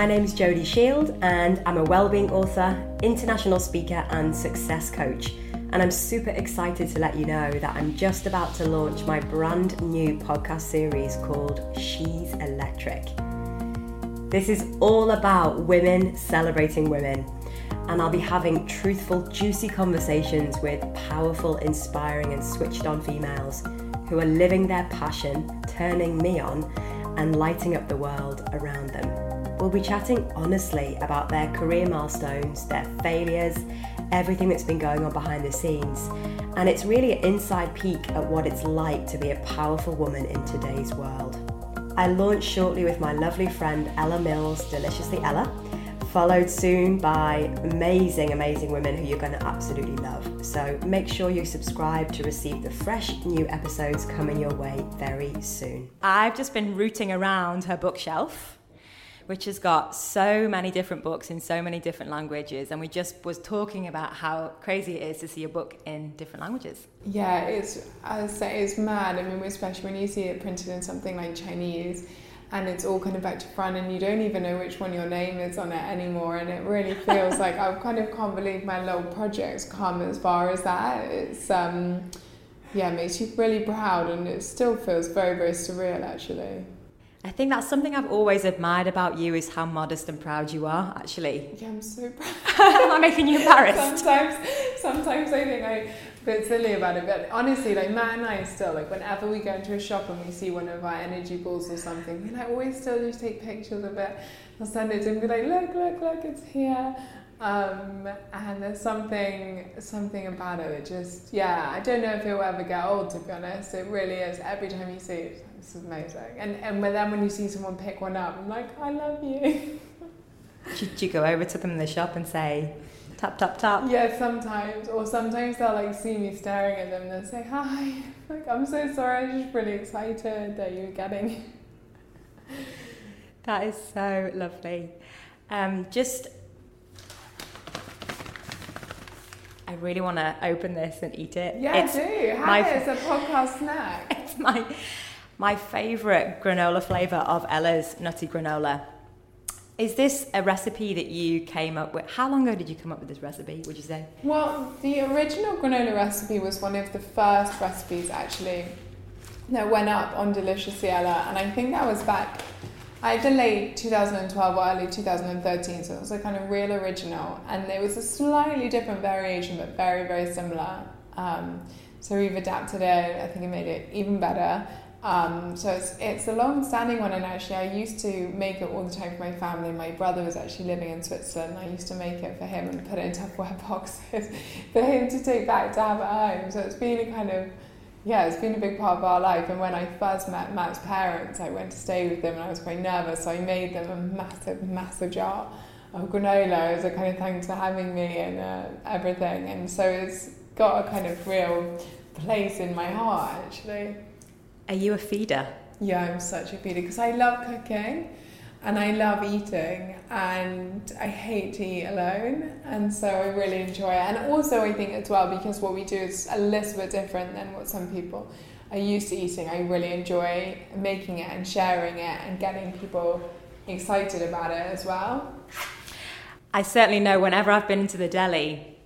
My name is Jodie Shield, and I'm a wellbeing author, international speaker, and success coach. And I'm super excited to let you know that I'm just about to launch my brand new podcast series called She's Electric. This is all about women celebrating women and I'll be having truthful, juicy conversations with powerful, inspiring, and switched on females who are living their passion, turning me on, and lighting up the world around them. We'll be chatting honestly about their career milestones, their failures, everything that's been going on behind the scenes. And it's really an inside peek at what it's like to be a powerful woman in today's world. I launch shortly with my lovely friend Ella Mills, Deliciously Ella followed soon by amazing, amazing women who you're going to absolutely love. So make sure you subscribe to receive the fresh new episodes coming your way very soon. I've just been rooting around her bookshelf which has got so many different books in so many different languages. And we just was talking about how crazy it is to see a book in different languages. Yeah it's i say it's mad. I mean especially when you see it printed in something like chinese and it's all kind of back to front and you don't even know which one your name is on it anymore and it really feels like I kind of can't believe my little project's come as far as that. It's um yeah it makes you really proud and it still feels very very surreal actually I think that's something I've always admired about you is how modest and proud you are, actually. Yeah, I'm so proud. Am I making you embarrassed? sometimes, sometimes I think I bit silly about it, but honestly, like Matt and I still like whenever we go into a shop and we see one of our energy balls or something, we like always still just take pictures of it. I'll send it to him and be like, look, look, look, it's here. Um, and there's something something about it that just yeah, I don't know if it will ever get old to be honest. It really is. Every time you see it, it's amazing. And and then when you see someone pick one up, I'm like, I love you. Did you go over to them in the shop and say, tap tap tap yeah sometimes or sometimes they'll like see me staring at them and they'll say hi like i'm so sorry i'm just really excited that you're getting that is so lovely um, just I really want to open this and eat it. Yeah, it's do. Have my, it. It's a podcast snack. It's my my favourite granola flavour of Ella's nutty granola. Is this a recipe that you came up with? How long ago did you come up with this recipe, would you say? Well, the original granola recipe was one of the first recipes actually that went up on Deliciously Ella, and I think that was back either late 2012 or early 2013, so it was a kind of real original, and it was a slightly different variation, but very, very similar. Um, so we've adapted it, I think it made it even better. Um, so it's, it's a long standing one, and actually, I used to make it all the time for my family. My brother was actually living in Switzerland. I used to make it for him and put it in Tupperware boxes for him to take back to have at home. So it's been a kind of, yeah, it's been a big part of our life. And when I first met Matt's parents, I went to stay with them and I was quite nervous. So I made them a massive, massive jar of granola as a kind of thanks for having me and uh, everything. And so it's got a kind of real place in my heart, actually. Are you a feeder? Yeah, I'm such a feeder because I love cooking and I love eating and I hate to eat alone and so I really enjoy it. And also I think as well because what we do is a little bit different than what some people are used to eating. I really enjoy making it and sharing it and getting people excited about it as well. I certainly know whenever I've been into the deli,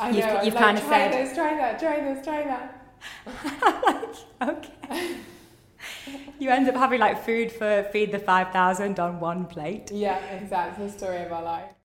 I know, you've, you've like, kind of try said, this, try that, try this, try that. you end up having like food for feed the 5,000 on one plate. Yeah, exactly. The story of our life.